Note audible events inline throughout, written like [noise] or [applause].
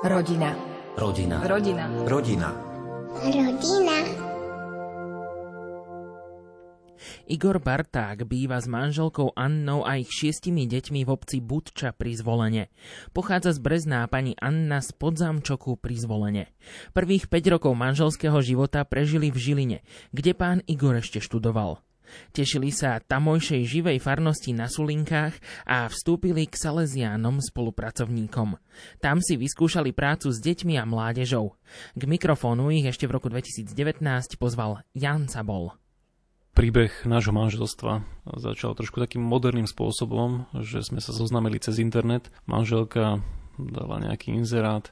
Rodina. Rodina. Rodina. Rodina. Rodina. Igor Barták býva s manželkou Annou a ich šiestimi deťmi v obci Budča pri Zvolene. Pochádza z Brezná pani Anna z Podzamčoku pri Zvolene. Prvých 5 rokov manželského života prežili v Žiline, kde pán Igor ešte študoval. Tešili sa tamojšej živej farnosti na Sulinkách a vstúpili k Salesiánom spolupracovníkom. Tam si vyskúšali prácu s deťmi a mládežou. K mikrofónu ich ešte v roku 2019 pozval Jan Sabol. Príbeh nášho manželstva začal trošku takým moderným spôsobom, že sme sa zoznámili cez internet. Manželka dala nejaký inzerát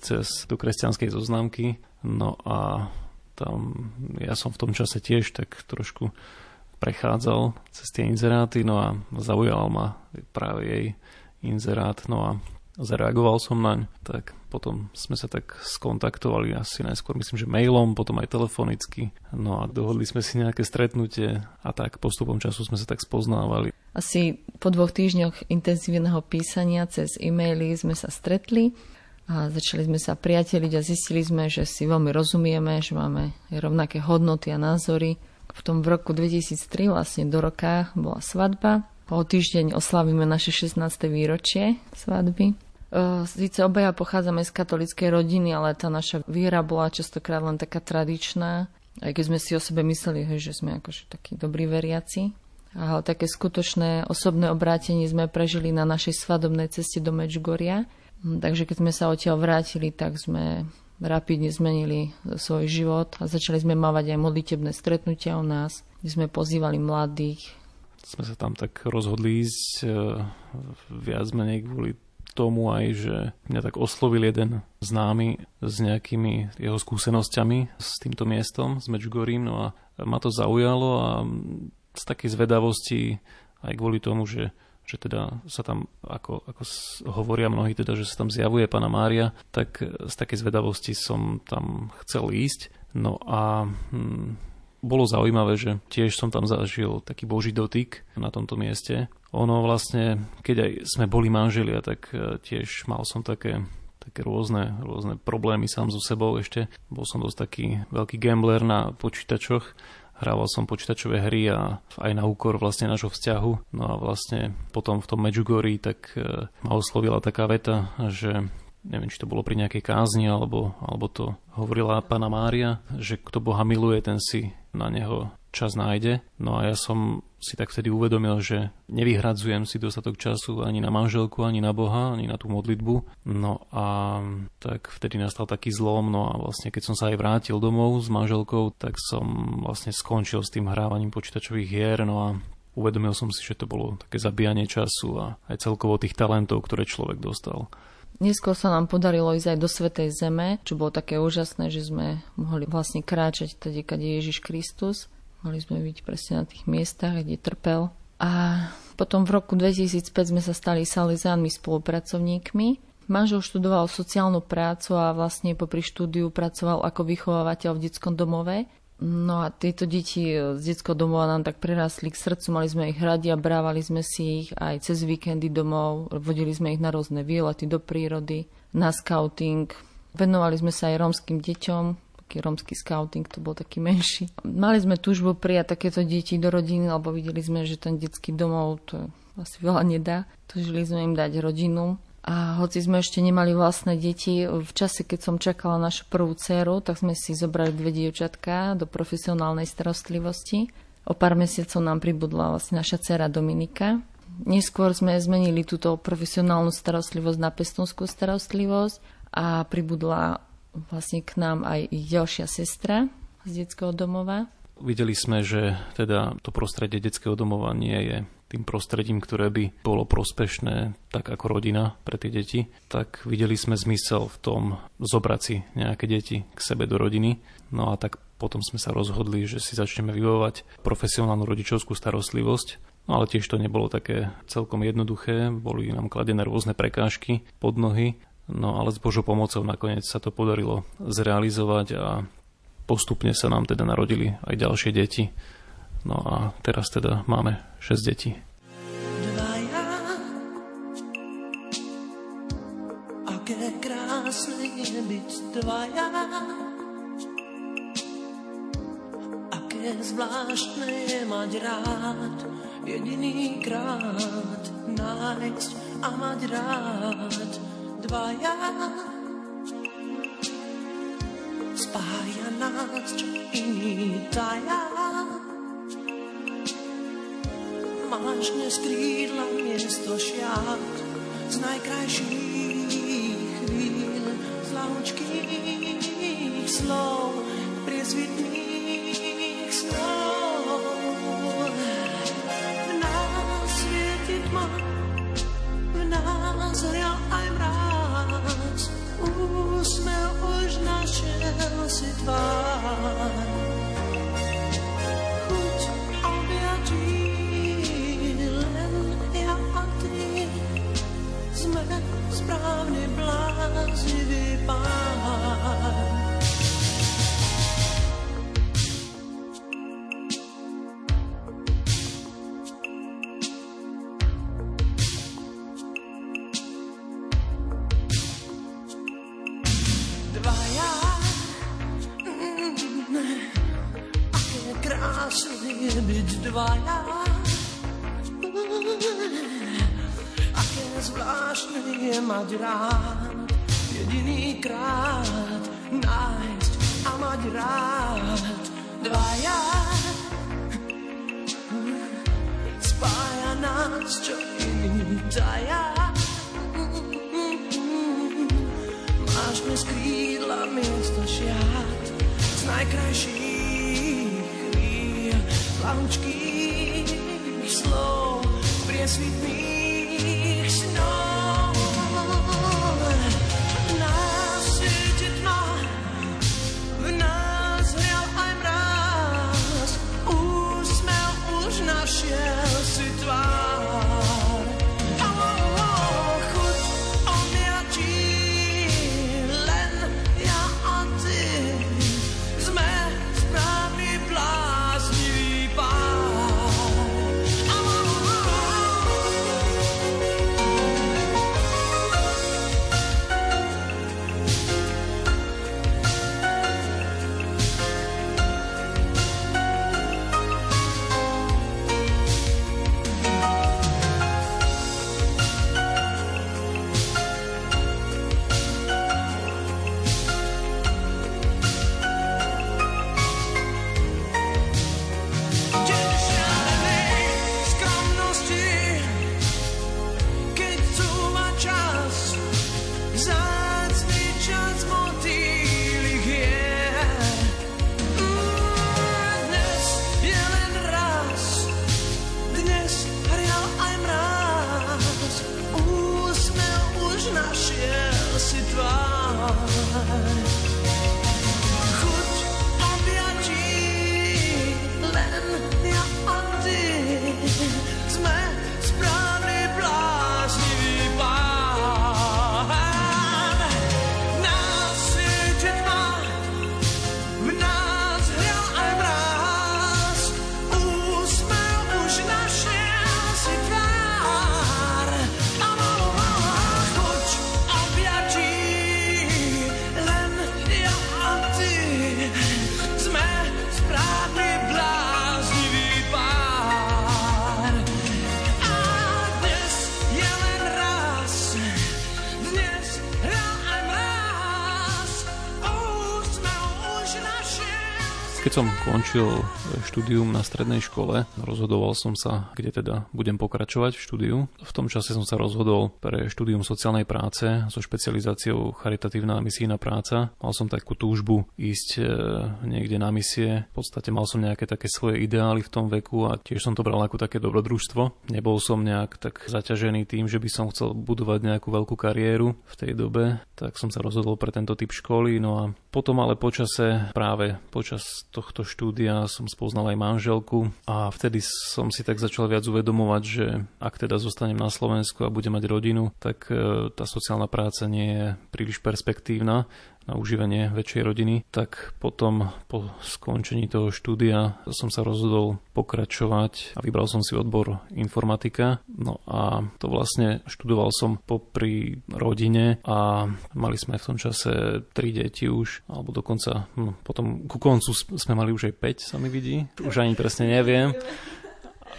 cez do kresťanskej zoznámky. No a tam ja som v tom čase tiež tak trošku prechádzal cez tie inzeráty, no a zaujal ma práve jej inzerát, no a zareagoval som naň, tak potom sme sa tak skontaktovali asi najskôr myslím, že mailom, potom aj telefonicky, no a dohodli sme si nejaké stretnutie a tak postupom času sme sa tak spoznávali. Asi po dvoch týždňoch intenzívneho písania cez e-maily sme sa stretli a začali sme sa priateliť a zistili sme, že si veľmi rozumieme, že máme rovnaké hodnoty a názory. V tom v roku 2003 vlastne do roka bola svadba. O týždeň oslavíme naše 16. výročie svadby. Sice obaja pochádzame z katolickej rodiny, ale tá naša viera bola častokrát len taká tradičná. Aj keď sme si o sebe mysleli, že sme akože takí dobrí veriaci. A také skutočné osobné obrátenie sme prežili na našej svadobnej ceste do Medžugoria Hm, takže keď sme sa odtiaľ vrátili, tak sme rapidne zmenili svoj život a začali sme mávať aj modlitebné stretnutia u nás, kde sme pozývali mladých. Sme sa tam tak rozhodli ísť e, viac menej kvôli tomu aj, že mňa tak oslovil jeden známy s nejakými jeho skúsenosťami s týmto miestom, s Medžugorím, no a ma to zaujalo a z takej zvedavosti aj kvôli tomu, že že teda sa tam, ako, ako hovoria mnohí, teda, že sa tam zjavuje pána Mária, tak z takej zvedavosti som tam chcel ísť. No a hm, bolo zaujímavé, že tiež som tam zažil taký boží dotyk na tomto mieste. Ono vlastne, keď aj sme boli manželia, tak e, tiež mal som také také rôzne, rôzne problémy sám so sebou ešte. Bol som dosť taký veľký gambler na počítačoch Hrával som počítačové hry a aj na úkor vlastne nášho vzťahu. No a vlastne potom v tom Medjugorji tak e, ma oslovila taká veta, že neviem, či to bolo pri nejakej kázni, alebo, alebo to hovorila pána Mária, že kto Boha miluje, ten si na neho čas nájde. No a ja som si tak vtedy uvedomil, že nevyhradzujem si dostatok času ani na manželku, ani na Boha, ani na tú modlitbu. No a tak vtedy nastal taký zlom, no a vlastne keď som sa aj vrátil domov s manželkou, tak som vlastne skončil s tým hrávaním počítačových hier, no a uvedomil som si, že to bolo také zabíjanie času a aj celkovo tých talentov, ktoré človek dostal. Neskôr sa nám podarilo ísť aj do Svetej Zeme, čo bolo také úžasné, že sme mohli vlastne kráčať tedy, kde Ježiš Kristus. Mali sme byť presne na tých miestach, kde trpel. A potom v roku 2005 sme sa stali salezánmi spolupracovníkmi. Manžel študoval sociálnu prácu a vlastne popri štúdiu pracoval ako vychovávateľ v detskom domove. No a tieto deti z detského domova nám tak prerastli k srdcu, mali sme ich radi a brávali sme si ich aj cez víkendy domov, vodili sme ich na rôzne výlety do prírody, na scouting, venovali sme sa aj rómskym deťom, taký rómsky scouting, to bol taký menší. Mali sme túžbu prijať takéto deti do rodiny, lebo videli sme, že ten detský domov to asi veľa nedá. Tužili sme im dať rodinu. A hoci sme ešte nemali vlastné deti, v čase, keď som čakala našu prvú dceru, tak sme si zobrali dve dievčatka do profesionálnej starostlivosti. O pár mesiacov nám pribudla vlastne naša dcera Dominika. Neskôr sme zmenili túto profesionálnu starostlivosť na pestonskú starostlivosť a pribudla vlastne k nám aj ďalšia sestra z detského domova. Videli sme, že teda to prostredie detského domova nie je tým prostredím, ktoré by bolo prospešné tak ako rodina pre tie deti, tak videli sme zmysel v tom zobrať si nejaké deti k sebe do rodiny. No a tak potom sme sa rozhodli, že si začneme vyvovať profesionálnu rodičovskú starostlivosť. No ale tiež to nebolo také celkom jednoduché, boli nám kladené rôzne prekážky pod nohy No ale s Božou pomocou nakoniec sa to podarilo zrealizovať a postupne sa nám teda narodili aj ďalšie deti. No a teraz teda máme 6 detí. ako Aké krásne je byť dvaja, aké zvláštne je mať rád, jediný krát nájsť a mať rád dvaja. Spája nás, čo iný taja. Máš dnes krídla miesto šiat z najkrajších nás, čo iný taja. Máš dnes krídla miesto šiat z najkrajších chvíľ, lahučkých slov, priesvitných heart. Som končil štúdium na strednej škole, rozhodoval som sa, kde teda budem pokračovať v štúdiu. V tom čase som sa rozhodol pre štúdium sociálnej práce so špecializáciou charitatívna misijná práca. Mal som takú túžbu ísť e, niekde na misie. V podstate mal som nejaké také svoje ideály v tom veku a tiež som to bral ako také dobrodružstvo. Nebol som nejak tak zaťažený tým, že by som chcel budovať nejakú veľkú kariéru v tej dobe, tak som sa rozhodol pre tento typ školy. No a potom ale počase, práve počas tohto štúdia som spoznal aj manželku a vtedy som si tak začal viac uvedomovať, že ak teda zostanem na Slovensku a budem mať rodinu, tak e, tá sociálna práca nie je príliš perspektívna na užívanie väčšej rodiny, tak potom po skončení toho štúdia som sa rozhodol pokračovať a vybral som si odbor informatika. No a to vlastne študoval som popri rodine a mali sme v tom čase tri deti už, alebo dokonca no, potom ku koncu sme mali už aj 5, sa mi vidí. Už ani presne neviem.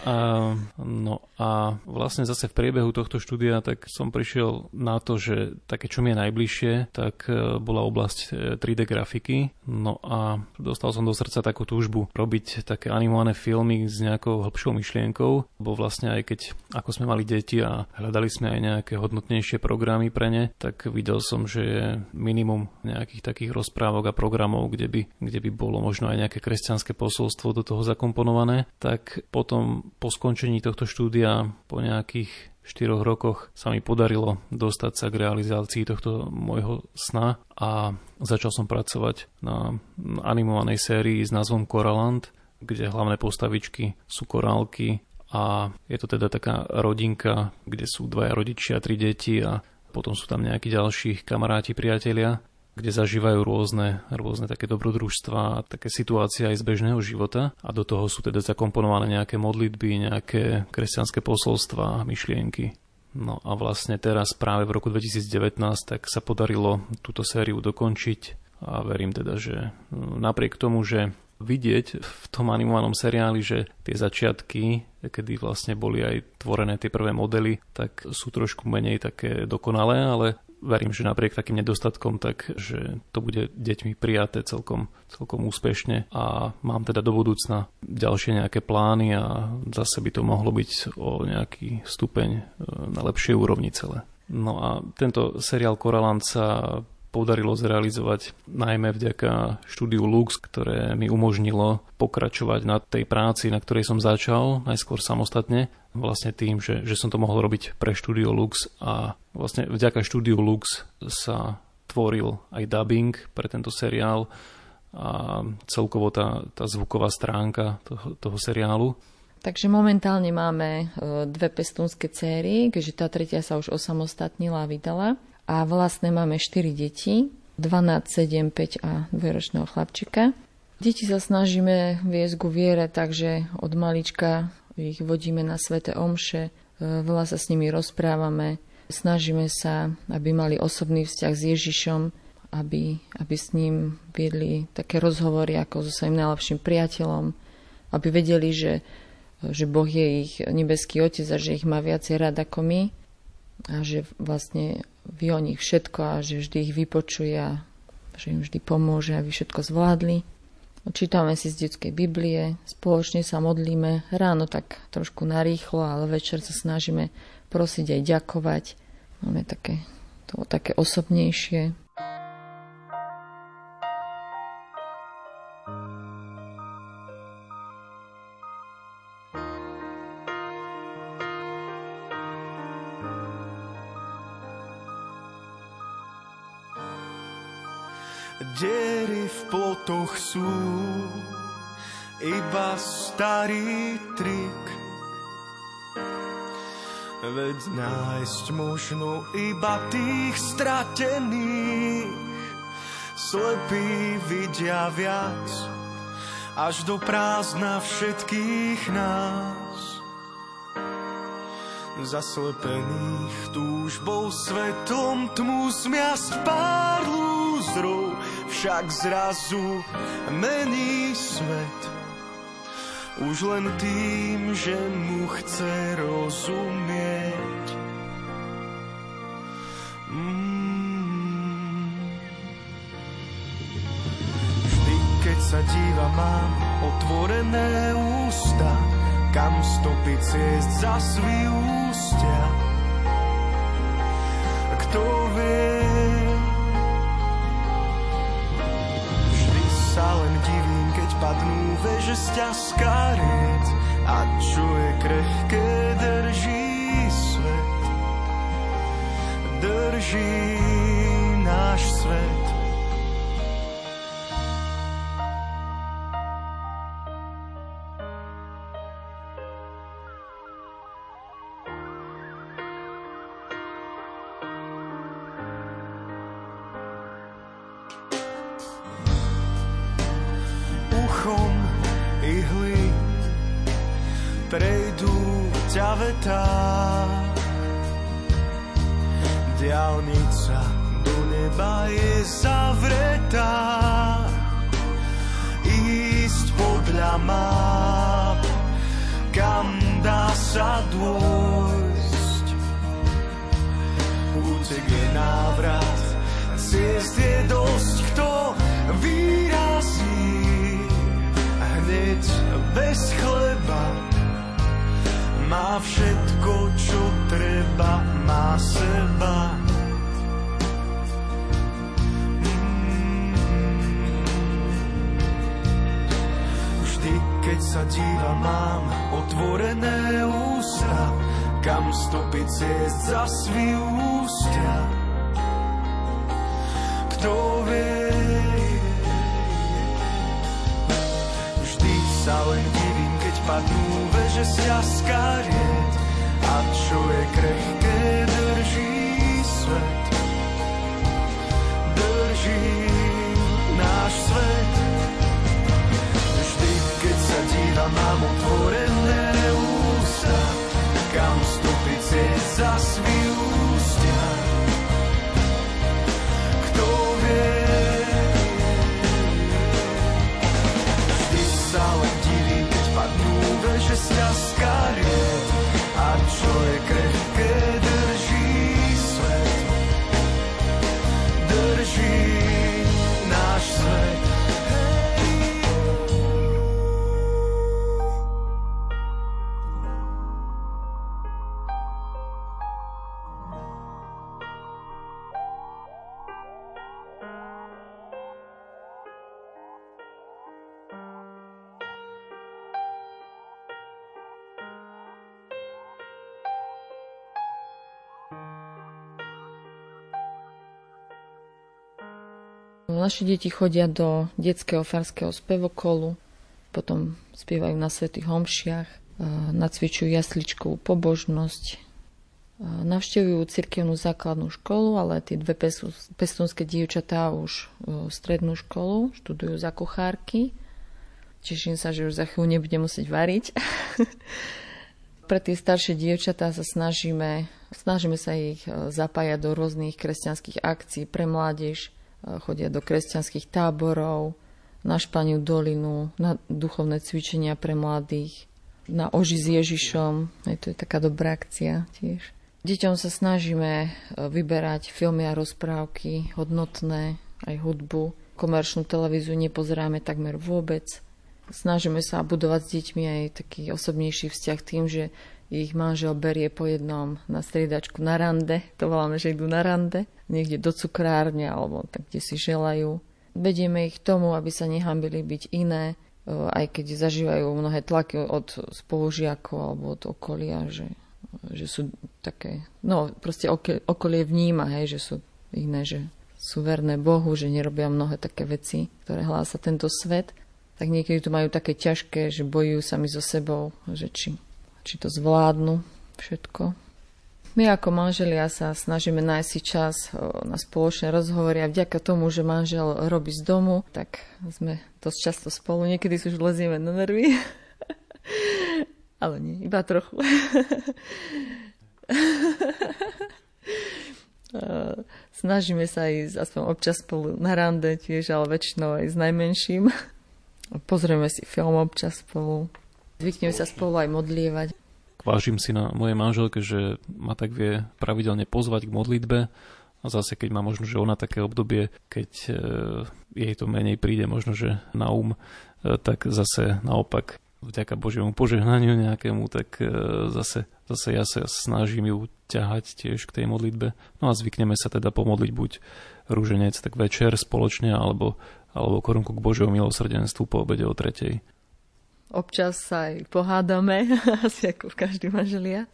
A, no a vlastne zase v priebehu tohto štúdia tak som prišiel na to, že také, čo mi je najbližšie, tak e, bola oblasť 3D e, grafiky. No a dostal som do srdca takú túžbu robiť také animované filmy s nejakou hĺbšou myšlienkou, bo vlastne aj keď ako sme mali deti a hľadali sme aj nejaké hodnotnejšie programy pre ne, tak videl som, že je minimum nejakých takých rozprávok a programov, kde by, kde by bolo možno aj nejaké kresťanské posolstvo do toho zakomponované, tak potom po skončení tohto štúdia, po nejakých 4 rokoch sa mi podarilo dostať sa k realizácii tohto môjho sna a začal som pracovať na animovanej sérii s názvom Coraland, kde hlavné postavičky sú korálky a je to teda taká rodinka, kde sú dvaja rodičia, tri deti a potom sú tam nejakí ďalší kamaráti, priatelia kde zažívajú rôzne, rôzne také dobrodružstva a také situácie aj z bežného života a do toho sú teda zakomponované nejaké modlitby, nejaké kresťanské posolstva, myšlienky. No a vlastne teraz práve v roku 2019 tak sa podarilo túto sériu dokončiť a verím teda, že napriek tomu, že vidieť v tom animovanom seriáli, že tie začiatky, kedy vlastne boli aj tvorené tie prvé modely, tak sú trošku menej také dokonalé, ale verím, že napriek takým nedostatkom, tak že to bude deťmi prijaté celkom, celkom úspešne a mám teda do budúcna ďalšie nejaké plány a zase by to mohlo byť o nejaký stupeň e, na lepšej úrovni celé. No a tento seriál Koralant sa podarilo zrealizovať najmä vďaka štúdiu Lux, ktoré mi umožnilo pokračovať na tej práci, na ktorej som začal, najskôr samostatne, vlastne tým, že, že som to mohol robiť pre štúdio Lux a vlastne vďaka štúdiu Lux sa tvoril aj dubbing pre tento seriál a celkovo tá, tá zvuková stránka toho, toho seriálu. Takže momentálne máme e, dve pestúnske céry, keďže tá tretia sa už osamostatnila a vydala a vlastne máme 4 deti, 12, 7, 5 a 2-ročného chlapčika. Deti sa snažíme viesť ku viere, takže od malička ich vodíme na svete omše, e, veľa sa s nimi rozprávame, snažíme sa, aby mali osobný vzťah s Ježišom, aby, aby s ním viedli také rozhovory ako so svojím najlepším priateľom, aby vedeli, že, že Boh je ich nebeský otec a že ich má viacej rád ako my a že vlastne vie o nich všetko a že vždy ich vypočuje a že im vždy pomôže, aby všetko zvládli. Čítame si z detskej Biblie, spoločne sa modlíme, ráno tak trošku narýchlo, ale večer sa snažíme prosiť aj ďakovať. Máme také, to také osobnejšie. Diery v plotoch sú iba starý trik. Veď nájsť možno iba tých stratených. Slepí vidia viac, až do prázdna všetkých nás. Zaslepených túžbou svetom tmu zmiasť pár lúzrov však zrazu mení svet. Už len tým, že mu chce rozumieť. Mm. Vždy, keď sa díva, mám otvorené ústa, kam stopy ciest za padnú veže z ťažká a čo je krehké drží svet. Drží náš svet. Prejdú ťa vetá. Diálnica do neba je zavretá. Ísť podľa map, kam dá sa dôjsť. Útek je návrat, ciest je dosť, kto výrazí hneď bez chleba. Má všetko, čo treba, má seba. Vždy, keď sa díva, mám otvorené ústa, kam stopy ciest za svý ústia. Kto vie, vždy sa len divím, keď padnú veže z jaskariet a čo je krehké, veže z jaskariet a čo Naši deti chodia do detského farského spevokolu, potom spievajú na svätých homšiach, e, nacvičujú jasličkovú pobožnosť, e, navštevujú cirkevnú základnú školu, ale tie dve pestunské dievčatá už e, strednú školu, študujú za kuchárky. Teším sa, že už za chvíľu nebudem musieť variť. [laughs] Pre tie staršie dievčatá sa snažíme, snažíme sa ich zapájať do rôznych kresťanských akcií pre mládež, chodia do kresťanských táborov, na Španiu dolinu, na duchovné cvičenia pre mladých, na oži s Ježišom. To je taká dobrá akcia tiež. Deťom sa snažíme e, vyberať filmy a rozprávky, hodnotné, aj hudbu. Komerčnú televíziu nepozeráme takmer vôbec. Snažíme sa budovať s deťmi aj taký osobnejší vzťah tým, že ich manžel berie po jednom na striedačku na rande, to voláme, že idú na rande, niekde do cukrárne alebo tak, kde si želajú. Vedieme ich k tomu, aby sa nehambili byť iné, e, aj keď zažívajú mnohé tlaky od spolužiakov alebo od okolia, že, že sú také, no proste okolie vníma, hej, že sú iné, že sú verné Bohu, že nerobia mnohé také veci, ktoré hlása tento svet, tak niekedy to majú také ťažké, že bojujú sami so sebou, že či či to zvládnu všetko. My ako manželia sa snažíme nájsť si čas na spoločné rozhovory a vďaka tomu, že manžel robí z domu, tak sme dosť často spolu. Niekedy si už lezieme na nervy. [laughs] Ale nie, iba trochu. [laughs] Snažíme sa ísť aspoň občas spolu na rande tiež, ale väčšinou aj s najmenším. [laughs] Pozrieme si film občas spolu. Zvykneme sa spolu aj modlievať. Vážim si na mojej manželke, že ma tak vie pravidelne pozvať k modlitbe a zase keď má možno, že ona také obdobie, keď e, jej to menej príde možno, že na um, e, tak zase naopak vďaka Božiemu požehnaniu nejakému, tak e, zase, zase ja sa snažím ju ťahať tiež k tej modlitbe. No a zvykneme sa teda pomodliť buď rúženec tak večer spoločne, alebo, alebo korunku k Božiemu milosrdenstvu po obede o tretej. Občas sa aj pohádame, [laughs] asi ako v každý manželia.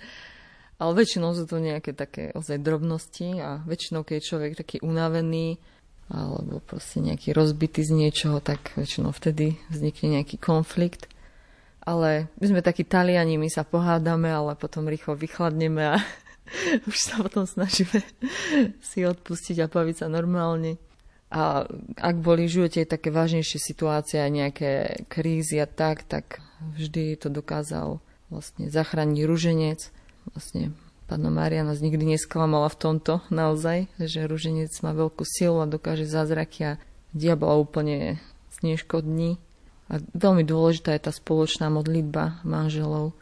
Ale väčšinou sú to nejaké také ozaj drobnosti a väčšinou, keď je človek taký unavený alebo proste nejaký rozbitý z niečoho, tak väčšinou vtedy vznikne nejaký konflikt. Ale my sme takí taliani, my sa pohádame, ale potom rýchlo vychladneme a [laughs] už sa potom snažíme [laughs] si odpustiť a baviť sa normálne. A ak boli v živote také vážnejšie situácie a nejaké krízy a tak, tak vždy to dokázal vlastne zachrániť ruženec. Vlastne Pána Mária nás nikdy nesklamala v tomto naozaj, že ruženec má veľkú silu a dokáže zázraky a diabla úplne zneškodní. A veľmi dôležitá je tá spoločná modlitba manželov.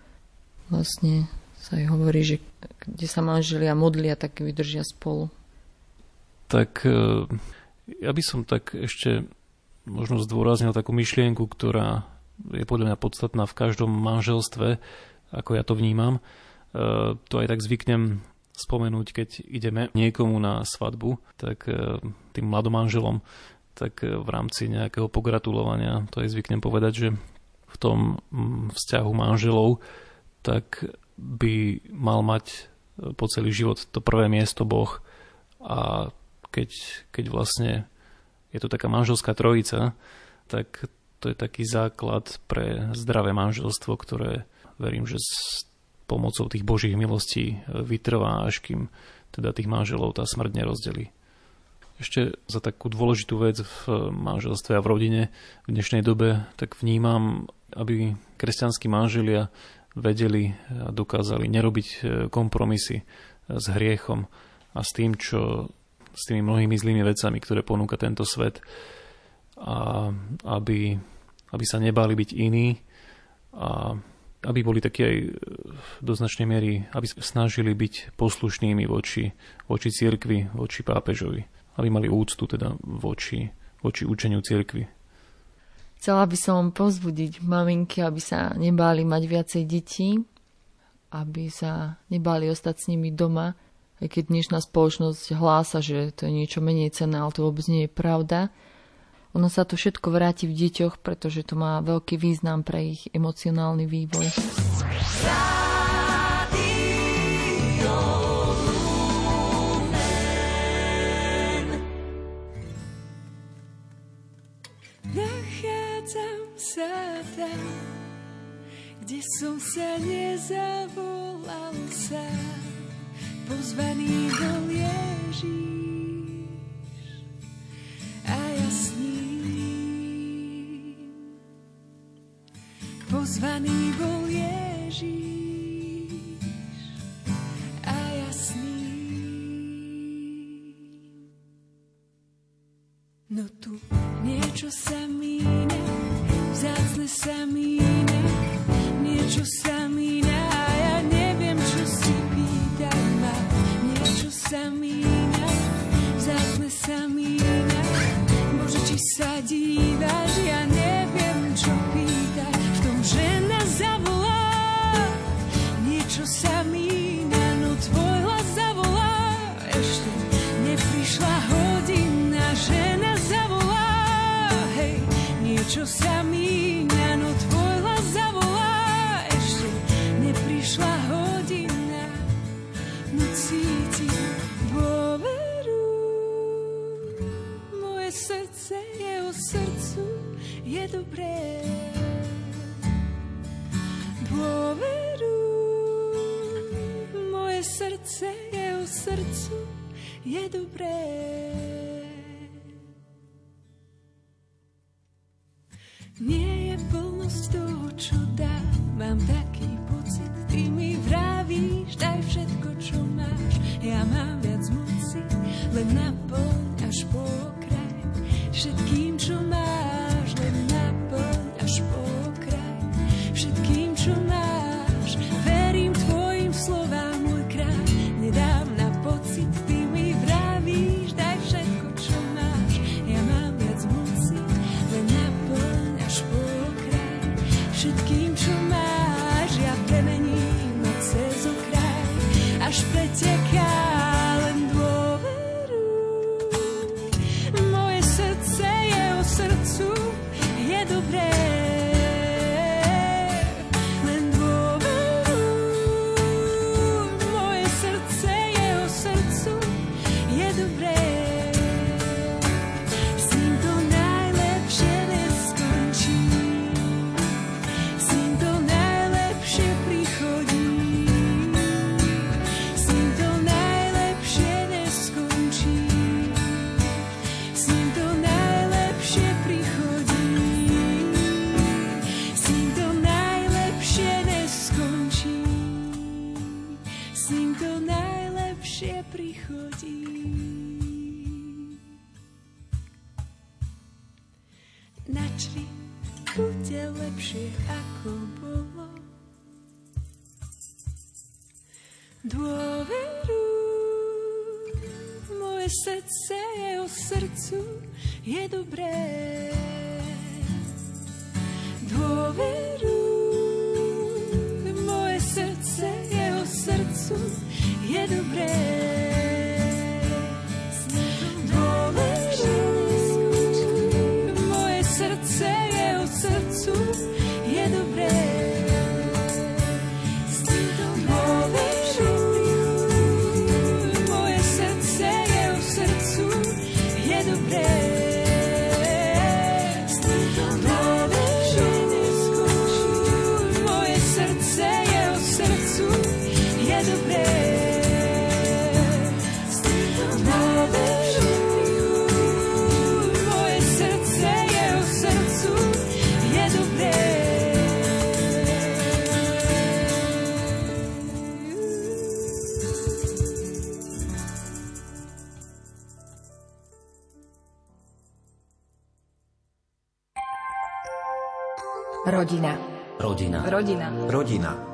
Vlastne sa aj hovorí, že kde sa manželia modlia, tak vydržia spolu. Tak e, ja by som tak ešte možno zdôraznil takú myšlienku, ktorá je podľa mňa podstatná v každom manželstve, ako ja to vnímam. E, to aj tak zvyknem spomenúť, keď ideme niekomu na svadbu, tak e, tým mladomanželom, tak v rámci nejakého pogratulovania, to aj zvyknem povedať, že v tom vzťahu manželov, tak by mal mať po celý život to prvé miesto Boh a keď, keď vlastne je to taká manželská trojica, tak to je taký základ pre zdravé manželstvo, ktoré verím, že s pomocou tých božích milostí vytrvá, až kým teda tých manželov tá smrť nerozdelí. Ešte za takú dôležitú vec v manželstve a v rodine v dnešnej dobe tak vnímam, aby kresťanskí manželia vedeli a dokázali nerobiť kompromisy s hriechom a s tým, čo s tými mnohými zlými vecami, ktoré ponúka tento svet. A aby, aby sa nebali byť iní a aby boli také aj do značnej miery, aby snažili byť poslušnými voči, voči cirkvi, voči pápežovi, aby mali úctu teda voči, voči učeniu cirkvi. Chcela by som pozbudiť maminky, aby sa nebáli mať viacej detí, aby sa nebáli ostať s nimi doma, aj keď dnešná spoločnosť hlása, že to je niečo menej cenné, ale to vôbec nie je pravda. Ono sa to všetko vráti v deťoch, pretože to má veľký význam pre ich emocionálny vývoj. Nachádzam sa tam, kde som sa nezavolal sám pozvaný bol Ježíš a ja s ním. Pozvaný bol Ježíš a ja s ním. No tu niečo sa míňa, vzácne sa míňa, niečo sa je dobré. Rodina. Rodina.